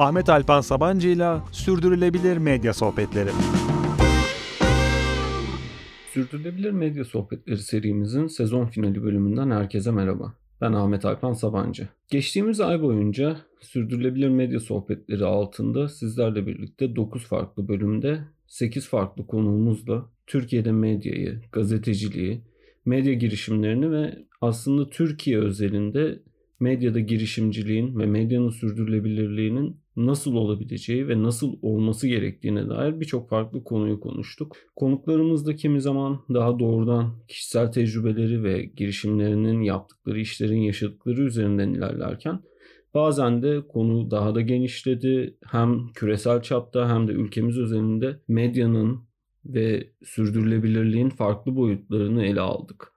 Ahmet Alpan Sabancı ile Sürdürülebilir Medya Sohbetleri. Sürdürülebilir Medya Sohbetleri serimizin sezon finali bölümünden herkese merhaba. Ben Ahmet Alpan Sabancı. Geçtiğimiz ay boyunca Sürdürülebilir Medya Sohbetleri altında sizlerle birlikte 9 farklı bölümde 8 farklı konuğumuzla Türkiye'de medyayı, gazeteciliği, medya girişimlerini ve aslında Türkiye özelinde medyada girişimciliğin ve medyanın sürdürülebilirliğinin nasıl olabileceği ve nasıl olması gerektiğine dair birçok farklı konuyu konuştuk. Konuklarımız da kimi zaman daha doğrudan kişisel tecrübeleri ve girişimlerinin yaptıkları işlerin yaşadıkları üzerinden ilerlerken Bazen de konu daha da genişledi. Hem küresel çapta hem de ülkemiz özelinde medyanın ve sürdürülebilirliğin farklı boyutlarını ele aldık.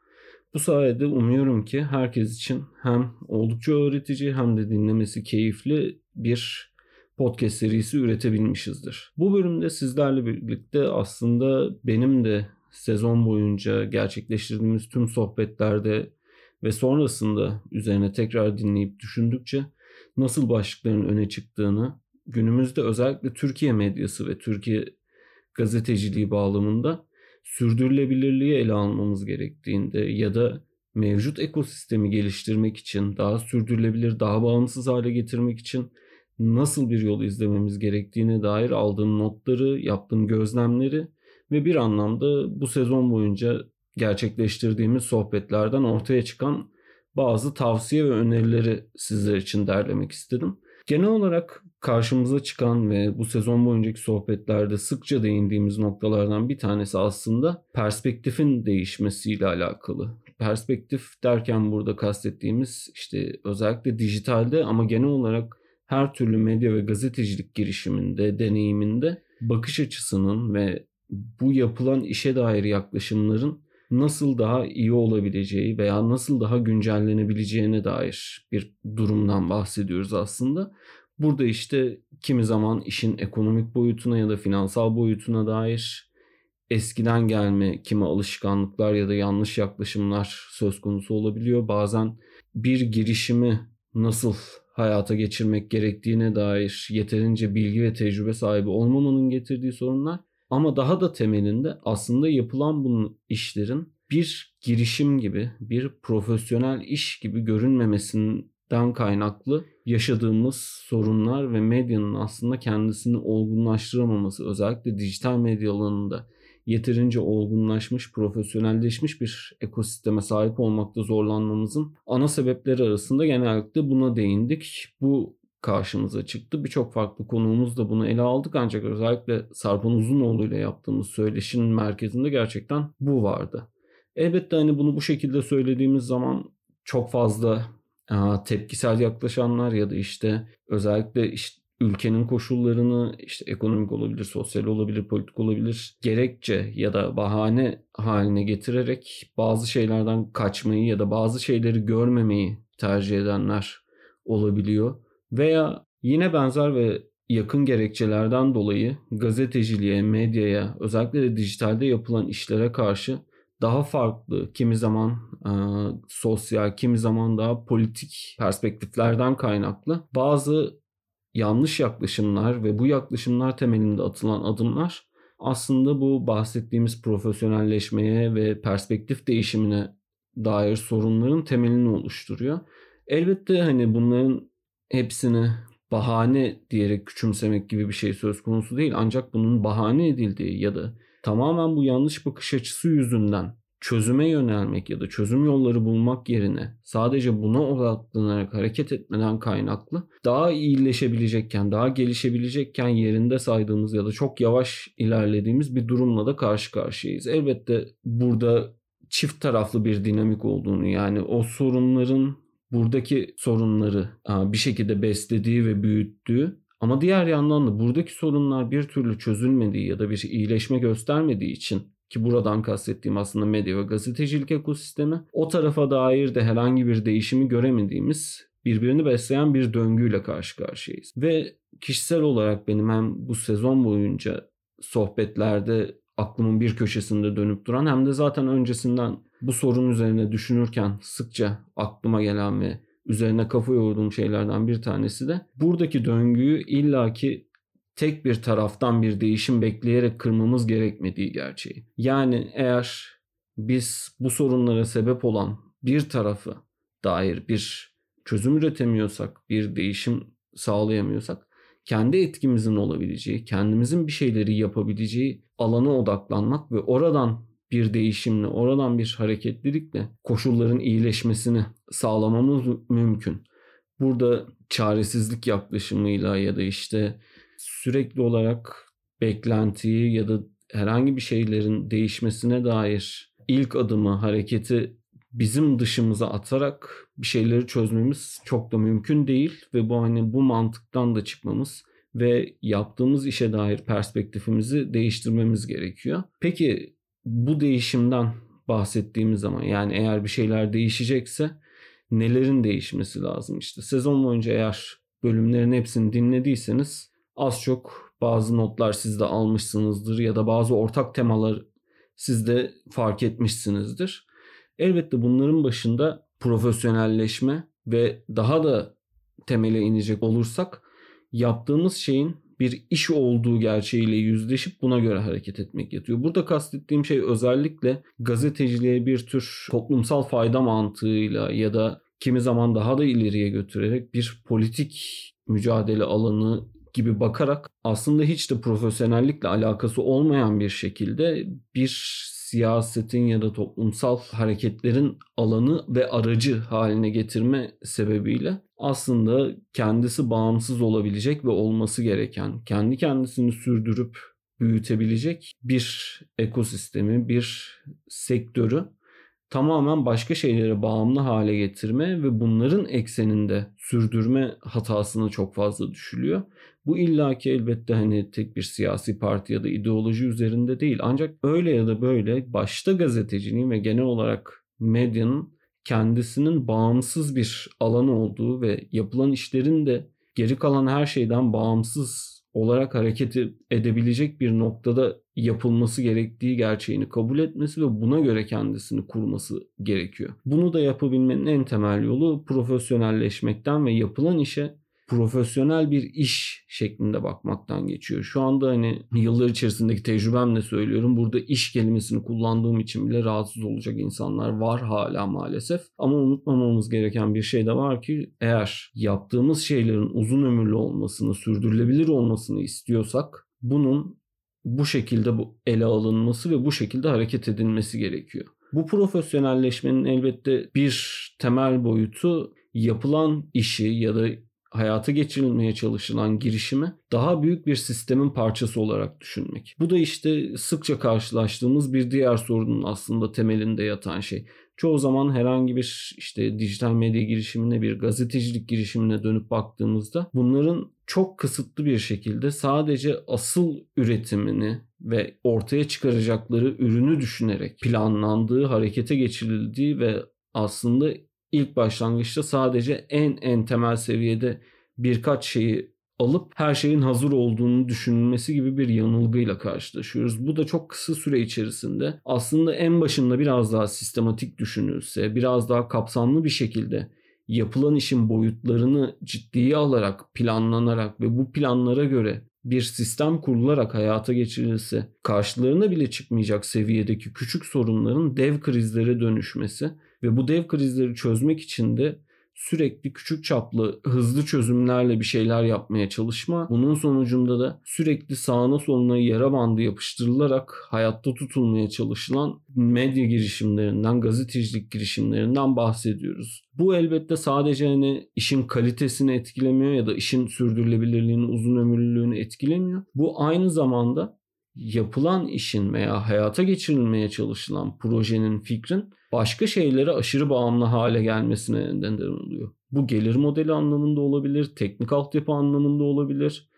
Bu sayede umuyorum ki herkes için hem oldukça öğretici hem de dinlemesi keyifli bir podcast serisi üretebilmişizdir. Bu bölümde sizlerle birlikte aslında benim de sezon boyunca gerçekleştirdiğimiz tüm sohbetlerde ve sonrasında üzerine tekrar dinleyip düşündükçe nasıl başlıkların öne çıktığını, günümüzde özellikle Türkiye medyası ve Türkiye gazeteciliği bağlamında sürdürülebilirliği ele almamız gerektiğinde ya da mevcut ekosistemi geliştirmek için, daha sürdürülebilir, daha bağımsız hale getirmek için nasıl bir yol izlememiz gerektiğine dair aldığım notları, yaptığım gözlemleri ve bir anlamda bu sezon boyunca gerçekleştirdiğimiz sohbetlerden ortaya çıkan bazı tavsiye ve önerileri sizler için derlemek istedim. Genel olarak karşımıza çıkan ve bu sezon boyuncaki sohbetlerde sıkça değindiğimiz noktalardan bir tanesi aslında perspektifin değişmesiyle alakalı. Perspektif derken burada kastettiğimiz işte özellikle dijitalde ama genel olarak her türlü medya ve gazetecilik girişiminde, deneyiminde bakış açısının ve bu yapılan işe dair yaklaşımların nasıl daha iyi olabileceği veya nasıl daha güncellenebileceğine dair bir durumdan bahsediyoruz aslında. Burada işte kimi zaman işin ekonomik boyutuna ya da finansal boyutuna dair eskiden gelme kimi alışkanlıklar ya da yanlış yaklaşımlar söz konusu olabiliyor. Bazen bir girişimi nasıl hayata geçirmek gerektiğine dair yeterince bilgi ve tecrübe sahibi olmamanın getirdiği sorunlar. Ama daha da temelinde aslında yapılan bunun işlerin bir girişim gibi, bir profesyonel iş gibi görünmemesinden kaynaklı yaşadığımız sorunlar ve medyanın aslında kendisini olgunlaştıramaması özellikle dijital medya alanında yeterince olgunlaşmış, profesyonelleşmiş bir ekosisteme sahip olmakta zorlanmamızın ana sebepleri arasında genellikle buna değindik. Bu karşımıza çıktı. Birçok farklı konuğumuz da bunu ele aldık ancak özellikle Sarpan Uzunoğlu ile yaptığımız söyleşinin merkezinde gerçekten bu vardı. Elbette hani bunu bu şekilde söylediğimiz zaman çok fazla tepkisel yaklaşanlar ya da işte özellikle işte ülkenin koşullarını işte ekonomik olabilir, sosyal olabilir, politik olabilir gerekçe ya da bahane haline getirerek bazı şeylerden kaçmayı ya da bazı şeyleri görmemeyi tercih edenler olabiliyor. Veya yine benzer ve yakın gerekçelerden dolayı gazeteciliğe, medyaya, özellikle de dijitalde yapılan işlere karşı daha farklı, kimi zaman e, sosyal, kimi zaman daha politik perspektiflerden kaynaklı bazı yanlış yaklaşımlar ve bu yaklaşımlar temelinde atılan adımlar aslında bu bahsettiğimiz profesyonelleşmeye ve perspektif değişimine dair sorunların temelini oluşturuyor. Elbette hani bunların hepsini bahane diyerek küçümsemek gibi bir şey söz konusu değil. Ancak bunun bahane edildiği ya da tamamen bu yanlış bakış açısı yüzünden çözüme yönelmek ya da çözüm yolları bulmak yerine sadece buna odaklanarak hareket etmeden kaynaklı daha iyileşebilecekken, daha gelişebilecekken yerinde saydığımız ya da çok yavaş ilerlediğimiz bir durumla da karşı karşıyayız. Elbette burada çift taraflı bir dinamik olduğunu yani o sorunların buradaki sorunları bir şekilde beslediği ve büyüttüğü ama diğer yandan da buradaki sorunlar bir türlü çözülmediği ya da bir iyileşme göstermediği için ki buradan kastettiğim aslında medya ve gazetecilik ekosistemi o tarafa dair de herhangi bir değişimi göremediğimiz birbirini besleyen bir döngüyle karşı karşıyayız. Ve kişisel olarak benim hem bu sezon boyunca sohbetlerde aklımın bir köşesinde dönüp duran hem de zaten öncesinden bu sorun üzerine düşünürken sıkça aklıma gelen ve üzerine kafa yorduğum şeylerden bir tanesi de buradaki döngüyü illaki tek bir taraftan bir değişim bekleyerek kırmamız gerekmediği gerçeği. Yani eğer biz bu sorunlara sebep olan bir tarafı dair bir çözüm üretemiyorsak, bir değişim sağlayamıyorsak kendi etkimizin olabileceği, kendimizin bir şeyleri yapabileceği alana odaklanmak ve oradan bir değişimle, oradan bir hareketlilikle koşulların iyileşmesini sağlamamız mümkün. Burada çaresizlik yaklaşımıyla ya da işte sürekli olarak beklentiyi ya da herhangi bir şeylerin değişmesine dair ilk adımı, hareketi bizim dışımıza atarak bir şeyleri çözmemiz çok da mümkün değil ve bu hani bu mantıktan da çıkmamız ve yaptığımız işe dair perspektifimizi değiştirmemiz gerekiyor. Peki bu değişimden bahsettiğimiz zaman yani eğer bir şeyler değişecekse nelerin değişmesi lazım işte. Sezon boyunca eğer bölümlerin hepsini dinlediyseniz az çok bazı notlar siz de almışsınızdır ya da bazı ortak temalar siz de fark etmişsinizdir. Elbette bunların başında profesyonelleşme ve daha da temele inecek olursak yaptığımız şeyin bir iş olduğu gerçeğiyle yüzleşip buna göre hareket etmek yatıyor. Burada kastettiğim şey özellikle gazeteciliğe bir tür toplumsal fayda mantığıyla ya da kimi zaman daha da ileriye götürerek bir politik mücadele alanı gibi bakarak aslında hiç de profesyonellikle alakası olmayan bir şekilde bir siyasetin ya da toplumsal hareketlerin alanı ve aracı haline getirme sebebiyle aslında kendisi bağımsız olabilecek ve olması gereken, kendi kendisini sürdürüp büyütebilecek bir ekosistemi, bir sektörü tamamen başka şeylere bağımlı hale getirme ve bunların ekseninde sürdürme hatasını çok fazla düşülüyor. Bu illaki elbette hani tek bir siyasi parti ya da ideoloji üzerinde değil. Ancak öyle ya da böyle başta gazeteciliğin ve genel olarak medyanın kendisinin bağımsız bir alan olduğu ve yapılan işlerin de geri kalan her şeyden bağımsız olarak hareket edebilecek bir noktada yapılması gerektiği gerçeğini kabul etmesi ve buna göre kendisini kurması gerekiyor. Bunu da yapabilmenin en temel yolu profesyonelleşmekten ve yapılan işe profesyonel bir iş şeklinde bakmaktan geçiyor. Şu anda hani yıllar içerisindeki tecrübemle söylüyorum. Burada iş kelimesini kullandığım için bile rahatsız olacak insanlar var hala maalesef. Ama unutmamamız gereken bir şey de var ki eğer yaptığımız şeylerin uzun ömürlü olmasını, sürdürülebilir olmasını istiyorsak bunun bu şekilde bu ele alınması ve bu şekilde hareket edilmesi gerekiyor. Bu profesyonelleşmenin elbette bir temel boyutu yapılan işi ya da hayata geçirilmeye çalışılan girişimi daha büyük bir sistemin parçası olarak düşünmek. Bu da işte sıkça karşılaştığımız bir diğer sorunun aslında temelinde yatan şey. Çoğu zaman herhangi bir işte dijital medya girişimine bir gazetecilik girişimine dönüp baktığımızda bunların çok kısıtlı bir şekilde sadece asıl üretimini ve ortaya çıkaracakları ürünü düşünerek planlandığı, harekete geçirildiği ve aslında ilk başlangıçta sadece en en temel seviyede birkaç şeyi alıp her şeyin hazır olduğunu düşünülmesi gibi bir yanılgıyla karşılaşıyoruz. Bu da çok kısa süre içerisinde aslında en başında biraz daha sistematik düşünülse, biraz daha kapsamlı bir şekilde yapılan işin boyutlarını ciddiye alarak, planlanarak ve bu planlara göre bir sistem kurularak hayata geçirilse karşılarına bile çıkmayacak seviyedeki küçük sorunların dev krizlere dönüşmesi ve bu dev krizleri çözmek için de sürekli küçük çaplı hızlı çözümlerle bir şeyler yapmaya çalışma. Bunun sonucunda da sürekli sağına soluna yara bandı yapıştırılarak hayatta tutulmaya çalışılan medya girişimlerinden, gazetecilik girişimlerinden bahsediyoruz. Bu elbette sadece hani işin kalitesini etkilemiyor ya da işin sürdürülebilirliğini, uzun ömürlülüğünü etkilemiyor. Bu aynı zamanda yapılan işin veya hayata geçirilmeye çalışılan projenin, fikrin başka şeylere aşırı bağımlı hale gelmesine neden oluyor. Bu gelir modeli anlamında olabilir, teknik altyapı anlamında olabilir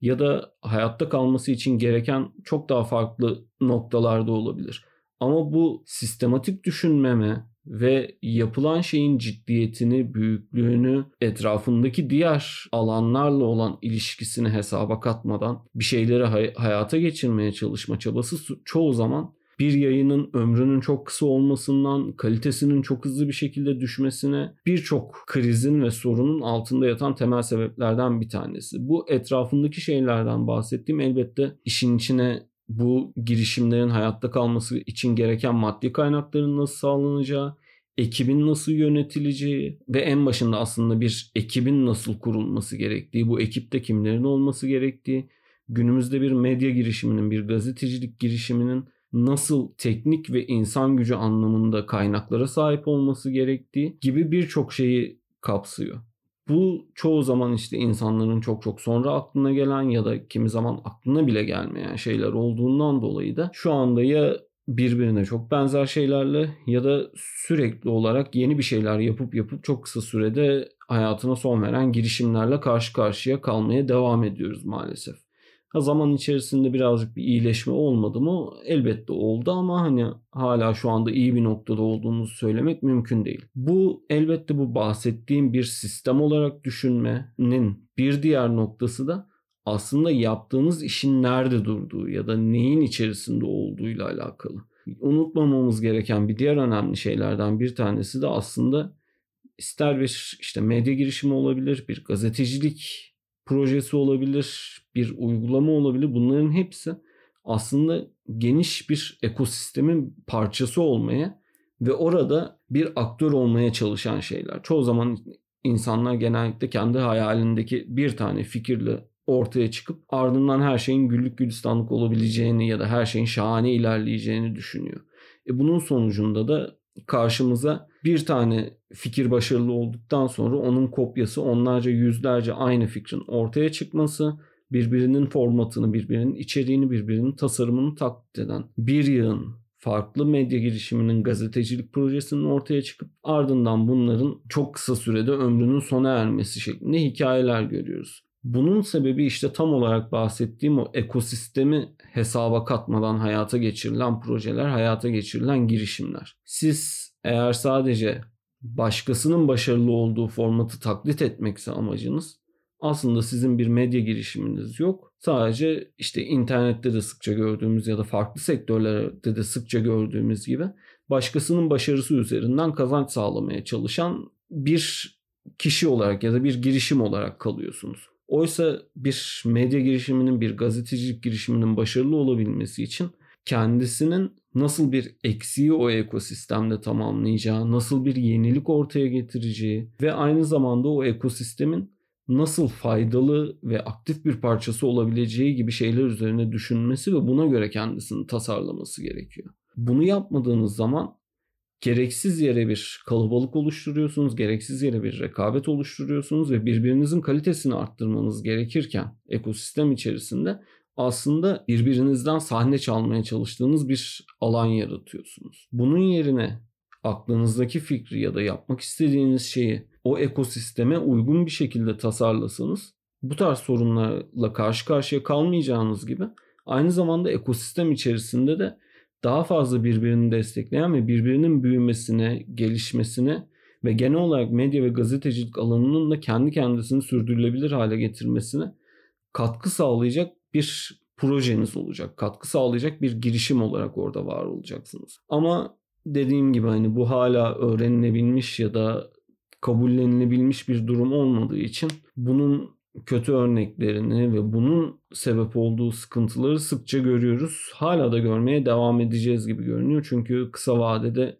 ya da hayatta kalması için gereken çok daha farklı noktalarda olabilir. Ama bu sistematik düşünmeme ve yapılan şeyin ciddiyetini, büyüklüğünü, etrafındaki diğer alanlarla olan ilişkisini hesaba katmadan bir şeyleri hay- hayata geçirmeye çalışma çabası çoğu zaman bir yayının ömrünün çok kısa olmasından kalitesinin çok hızlı bir şekilde düşmesine birçok krizin ve sorunun altında yatan temel sebeplerden bir tanesi. Bu etrafındaki şeylerden bahsettiğim elbette işin içine bu girişimlerin hayatta kalması için gereken maddi kaynakların nasıl sağlanacağı, ekibin nasıl yönetileceği ve en başında aslında bir ekibin nasıl kurulması gerektiği, bu ekipte kimlerin olması gerektiği, günümüzde bir medya girişiminin, bir gazetecilik girişiminin nasıl teknik ve insan gücü anlamında kaynaklara sahip olması gerektiği gibi birçok şeyi kapsıyor. Bu çoğu zaman işte insanların çok çok sonra aklına gelen ya da kimi zaman aklına bile gelmeyen şeyler olduğundan dolayı da şu anda ya birbirine çok benzer şeylerle ya da sürekli olarak yeni bir şeyler yapıp yapıp çok kısa sürede hayatına son veren girişimlerle karşı karşıya kalmaya devam ediyoruz maalesef. Ha, zaman içerisinde birazcık bir iyileşme olmadı mı? Elbette oldu ama hani hala şu anda iyi bir noktada olduğumuzu söylemek mümkün değil. Bu elbette bu bahsettiğim bir sistem olarak düşünmenin bir diğer noktası da aslında yaptığınız işin nerede durduğu ya da neyin içerisinde olduğuyla alakalı. Unutmamamız gereken bir diğer önemli şeylerden bir tanesi de aslında ister bir işte medya girişimi olabilir, bir gazetecilik projesi olabilir, bir uygulama olabilir. Bunların hepsi aslında geniş bir ekosistemin parçası olmaya ve orada bir aktör olmaya çalışan şeyler. Çoğu zaman insanlar genellikle kendi hayalindeki bir tane fikirle ortaya çıkıp ardından her şeyin güllük gülistanlık olabileceğini ya da her şeyin şahane ilerleyeceğini düşünüyor. E bunun sonucunda da karşımıza bir tane fikir başarılı olduktan sonra onun kopyası onlarca yüzlerce aynı fikrin ortaya çıkması, birbirinin formatını, birbirinin içeriğini, birbirinin tasarımını taklit eden bir yığın farklı medya girişiminin gazetecilik projesinin ortaya çıkıp ardından bunların çok kısa sürede ömrünün sona ermesi şeklinde hikayeler görüyoruz. Bunun sebebi işte tam olarak bahsettiğim o ekosistemi hesaba katmadan hayata geçirilen projeler, hayata geçirilen girişimler. Siz eğer sadece başkasının başarılı olduğu formatı taklit etmekse amacınız aslında sizin bir medya girişiminiz yok. Sadece işte internette de sıkça gördüğümüz ya da farklı sektörlerde de sıkça gördüğümüz gibi başkasının başarısı üzerinden kazanç sağlamaya çalışan bir kişi olarak ya da bir girişim olarak kalıyorsunuz. Oysa bir medya girişiminin, bir gazetecilik girişiminin başarılı olabilmesi için kendisinin nasıl bir eksiği o ekosistemde tamamlayacağı, nasıl bir yenilik ortaya getireceği ve aynı zamanda o ekosistemin nasıl faydalı ve aktif bir parçası olabileceği gibi şeyler üzerine düşünmesi ve buna göre kendisini tasarlaması gerekiyor. Bunu yapmadığınız zaman gereksiz yere bir kalabalık oluşturuyorsunuz, gereksiz yere bir rekabet oluşturuyorsunuz ve birbirinizin kalitesini arttırmanız gerekirken ekosistem içerisinde aslında birbirinizden sahne çalmaya çalıştığınız bir alan yaratıyorsunuz. Bunun yerine aklınızdaki fikri ya da yapmak istediğiniz şeyi o ekosisteme uygun bir şekilde tasarlasanız bu tarz sorunlarla karşı karşıya kalmayacağınız gibi aynı zamanda ekosistem içerisinde de daha fazla birbirini destekleyen ve birbirinin büyümesine, gelişmesine ve genel olarak medya ve gazetecilik alanının da kendi kendisini sürdürülebilir hale getirmesine katkı sağlayacak bir projeniz olacak. Katkı sağlayacak bir girişim olarak orada var olacaksınız. Ama dediğim gibi hani bu hala öğrenilebilmiş ya da kabullenilebilmiş bir durum olmadığı için bunun kötü örneklerini ve bunun sebep olduğu sıkıntıları sıkça görüyoruz. Hala da görmeye devam edeceğiz gibi görünüyor. Çünkü kısa vadede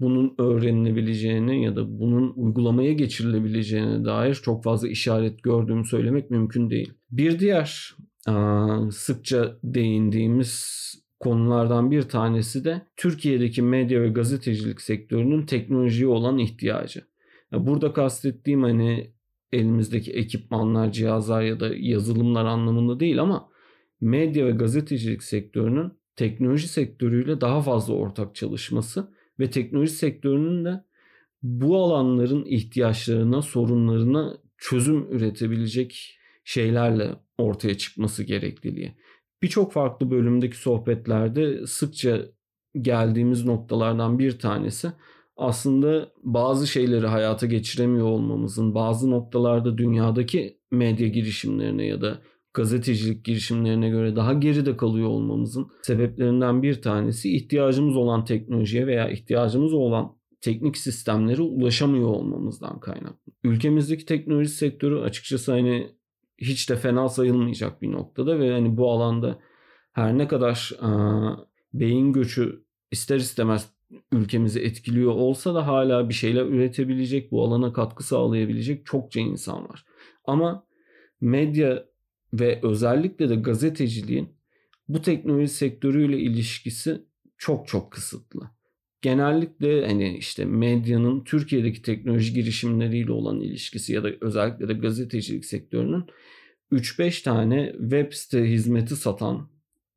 bunun öğrenilebileceğini ya da bunun uygulamaya geçirilebileceğine dair çok fazla işaret gördüğümü söylemek mümkün değil. Bir diğer sıkça değindiğimiz konulardan bir tanesi de Türkiye'deki medya ve gazetecilik sektörünün teknolojiye olan ihtiyacı. Burada kastettiğim hani elimizdeki ekipmanlar, cihazlar ya da yazılımlar anlamında değil ama medya ve gazetecilik sektörünün teknoloji sektörüyle daha fazla ortak çalışması ve teknoloji sektörünün de bu alanların ihtiyaçlarına, sorunlarına çözüm üretebilecek şeylerle ortaya çıkması gerekliliği. Birçok farklı bölümdeki sohbetlerde sıkça geldiğimiz noktalardan bir tanesi aslında bazı şeyleri hayata geçiremiyor olmamızın, bazı noktalarda dünyadaki medya girişimlerine ya da gazetecilik girişimlerine göre daha geride kalıyor olmamızın sebeplerinden bir tanesi ihtiyacımız olan teknolojiye veya ihtiyacımız olan teknik sistemlere ulaşamıyor olmamızdan kaynaklı. Ülkemizdeki teknoloji sektörü açıkçası hani hiç de fena sayılmayacak bir noktada ve hani bu alanda her ne kadar e, beyin göçü ister istemez ülkemizi etkiliyor olsa da hala bir şeyler üretebilecek, bu alana katkı sağlayabilecek çokça insan var. Ama medya ve özellikle de gazeteciliğin bu teknoloji sektörüyle ilişkisi çok çok kısıtlı. Genellikle hani işte medyanın Türkiye'deki teknoloji girişimleriyle olan ilişkisi ya da özellikle de gazetecilik sektörünün 3-5 tane web site hizmeti satan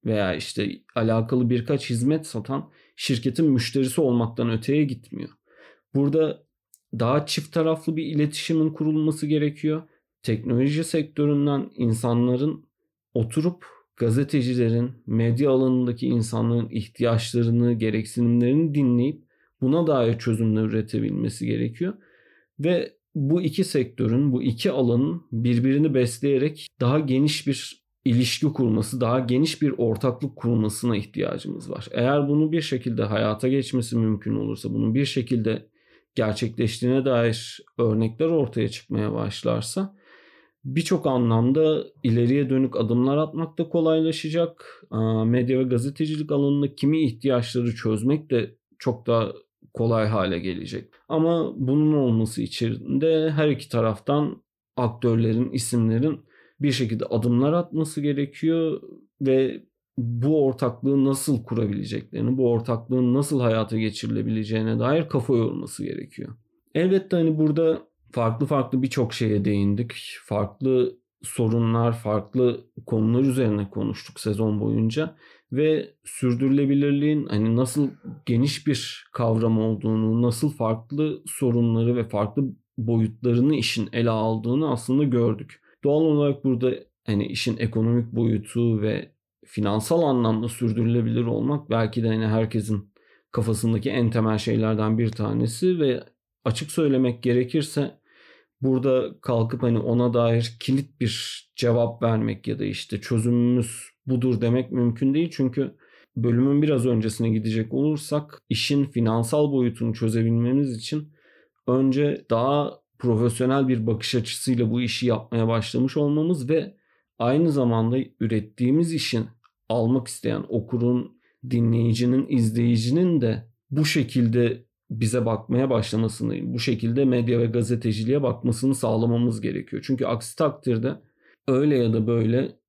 veya işte alakalı birkaç hizmet satan şirketin müşterisi olmaktan öteye gitmiyor. Burada daha çift taraflı bir iletişimin kurulması gerekiyor. Teknoloji sektöründen insanların oturup gazetecilerin, medya alanındaki insanların ihtiyaçlarını, gereksinimlerini dinleyip buna dair çözümler üretebilmesi gerekiyor. Ve bu iki sektörün, bu iki alanın birbirini besleyerek daha geniş bir ilişki kurması, daha geniş bir ortaklık kurmasına ihtiyacımız var. Eğer bunu bir şekilde hayata geçmesi mümkün olursa, bunun bir şekilde gerçekleştiğine dair örnekler ortaya çıkmaya başlarsa birçok anlamda ileriye dönük adımlar atmak da kolaylaşacak. Medya ve gazetecilik alanında kimi ihtiyaçları çözmek de çok daha kolay hale gelecek. Ama bunun olması için de her iki taraftan aktörlerin, isimlerin bir şekilde adımlar atması gerekiyor ve bu ortaklığı nasıl kurabileceklerini, bu ortaklığın nasıl hayata geçirilebileceğine dair kafa yorması gerekiyor. Elbette hani burada farklı farklı birçok şeye değindik. Farklı sorunlar, farklı konular üzerine konuştuk sezon boyunca ve sürdürülebilirliğin hani nasıl geniş bir kavram olduğunu, nasıl farklı sorunları ve farklı boyutlarını işin ele aldığını aslında gördük. Doğal olarak burada hani işin ekonomik boyutu ve finansal anlamda sürdürülebilir olmak belki de hani herkesin kafasındaki en temel şeylerden bir tanesi ve açık söylemek gerekirse burada kalkıp hani ona dair kilit bir cevap vermek ya da işte çözümümüz budur demek mümkün değil. Çünkü bölümün biraz öncesine gidecek olursak işin finansal boyutunu çözebilmemiz için önce daha profesyonel bir bakış açısıyla bu işi yapmaya başlamış olmamız ve aynı zamanda ürettiğimiz işin almak isteyen okurun, dinleyicinin, izleyicinin de bu şekilde bize bakmaya başlamasını, bu şekilde medya ve gazeteciliğe bakmasını sağlamamız gerekiyor. Çünkü aksi takdirde öyle ya da böyle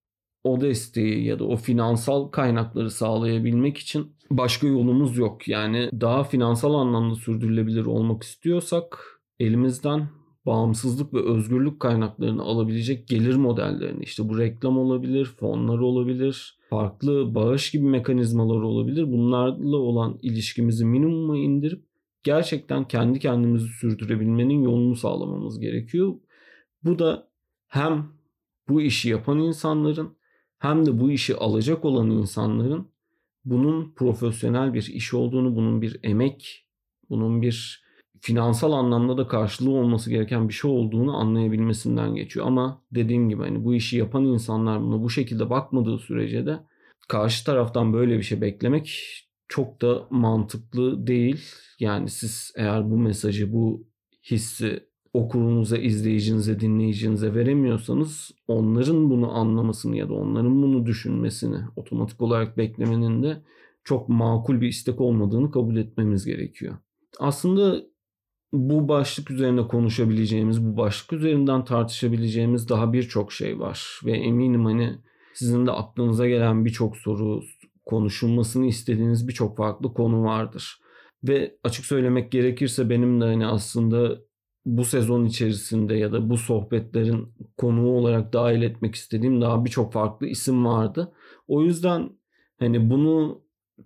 o desteği ya da o finansal kaynakları sağlayabilmek için başka yolumuz yok. Yani daha finansal anlamda sürdürülebilir olmak istiyorsak elimizden bağımsızlık ve özgürlük kaynaklarını alabilecek gelir modellerini işte bu reklam olabilir, fonlar olabilir, farklı bağış gibi mekanizmalar olabilir. Bunlarla olan ilişkimizi minimuma indirip gerçekten kendi kendimizi sürdürebilmenin yolunu sağlamamız gerekiyor. Bu da hem bu işi yapan insanların hem de bu işi alacak olan insanların bunun profesyonel bir iş olduğunu, bunun bir emek, bunun bir finansal anlamda da karşılığı olması gereken bir şey olduğunu anlayabilmesinden geçiyor. Ama dediğim gibi hani bu işi yapan insanlar buna bu şekilde bakmadığı sürece de karşı taraftan böyle bir şey beklemek çok da mantıklı değil. Yani siz eğer bu mesajı, bu hissi okurunuza, izleyicinize, dinleyicinize veremiyorsanız onların bunu anlamasını ya da onların bunu düşünmesini otomatik olarak beklemenin de çok makul bir istek olmadığını kabul etmemiz gerekiyor. Aslında bu başlık üzerine konuşabileceğimiz, bu başlık üzerinden tartışabileceğimiz daha birçok şey var ve eminim hani sizin de aklınıza gelen birçok soru, konuşulmasını istediğiniz birçok farklı konu vardır. Ve açık söylemek gerekirse benim de hani aslında bu sezon içerisinde ya da bu sohbetlerin konuğu olarak dahil etmek istediğim daha birçok farklı isim vardı. O yüzden hani bunu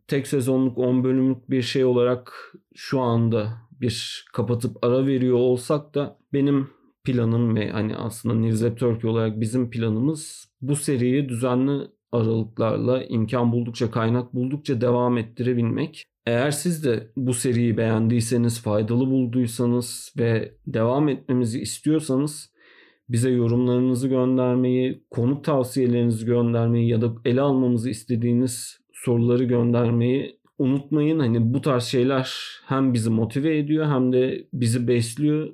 tek sezonluk 10 bölümlük bir şey olarak şu anda bir kapatıp ara veriyor olsak da benim planım ve hani aslında Newsep Turkey olarak bizim planımız bu seriyi düzenli aralıklarla imkan buldukça kaynak buldukça devam ettirebilmek. Eğer siz de bu seriyi beğendiyseniz, faydalı bulduysanız ve devam etmemizi istiyorsanız bize yorumlarınızı göndermeyi, konuk tavsiyelerinizi göndermeyi ya da ele almamızı istediğiniz soruları göndermeyi unutmayın. Hani bu tarz şeyler hem bizi motive ediyor hem de bizi besliyor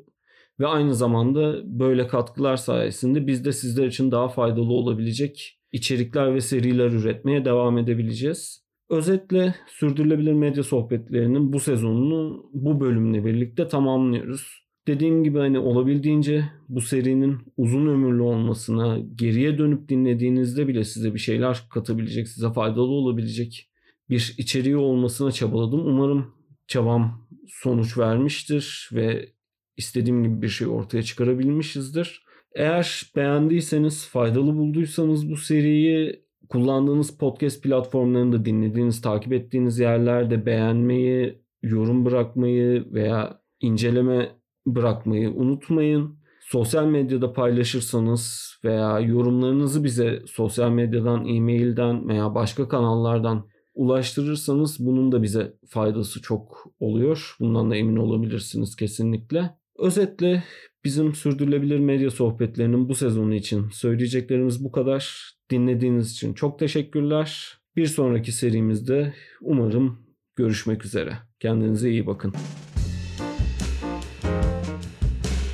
ve aynı zamanda böyle katkılar sayesinde biz de sizler için daha faydalı olabilecek içerikler ve seriler üretmeye devam edebileceğiz. Özetle sürdürülebilir medya sohbetlerinin bu sezonunu bu bölümle birlikte tamamlıyoruz. Dediğim gibi hani olabildiğince bu serinin uzun ömürlü olmasına, geriye dönüp dinlediğinizde bile size bir şeyler katabilecek, size faydalı olabilecek bir içeriği olmasına çabaladım. Umarım çabam sonuç vermiştir ve istediğim gibi bir şey ortaya çıkarabilmişizdir. Eğer beğendiyseniz, faydalı bulduysanız bu seriyi kullandığınız podcast platformlarında dinlediğiniz, takip ettiğiniz yerlerde beğenmeyi, yorum bırakmayı veya inceleme bırakmayı unutmayın. Sosyal medyada paylaşırsanız veya yorumlarınızı bize sosyal medyadan, e-mailden veya başka kanallardan ulaştırırsanız bunun da bize faydası çok oluyor. Bundan da emin olabilirsiniz kesinlikle. Özetle bizim sürdürülebilir medya sohbetlerinin bu sezonu için söyleyeceklerimiz bu kadar. Dinlediğiniz için çok teşekkürler. Bir sonraki serimizde umarım görüşmek üzere. Kendinize iyi bakın.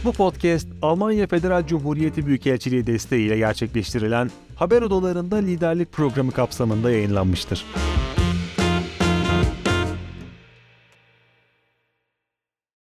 Bu podcast Almanya Federal Cumhuriyeti Büyükelçiliği desteğiyle gerçekleştirilen haber odalarında liderlik programı kapsamında yayınlanmıştır.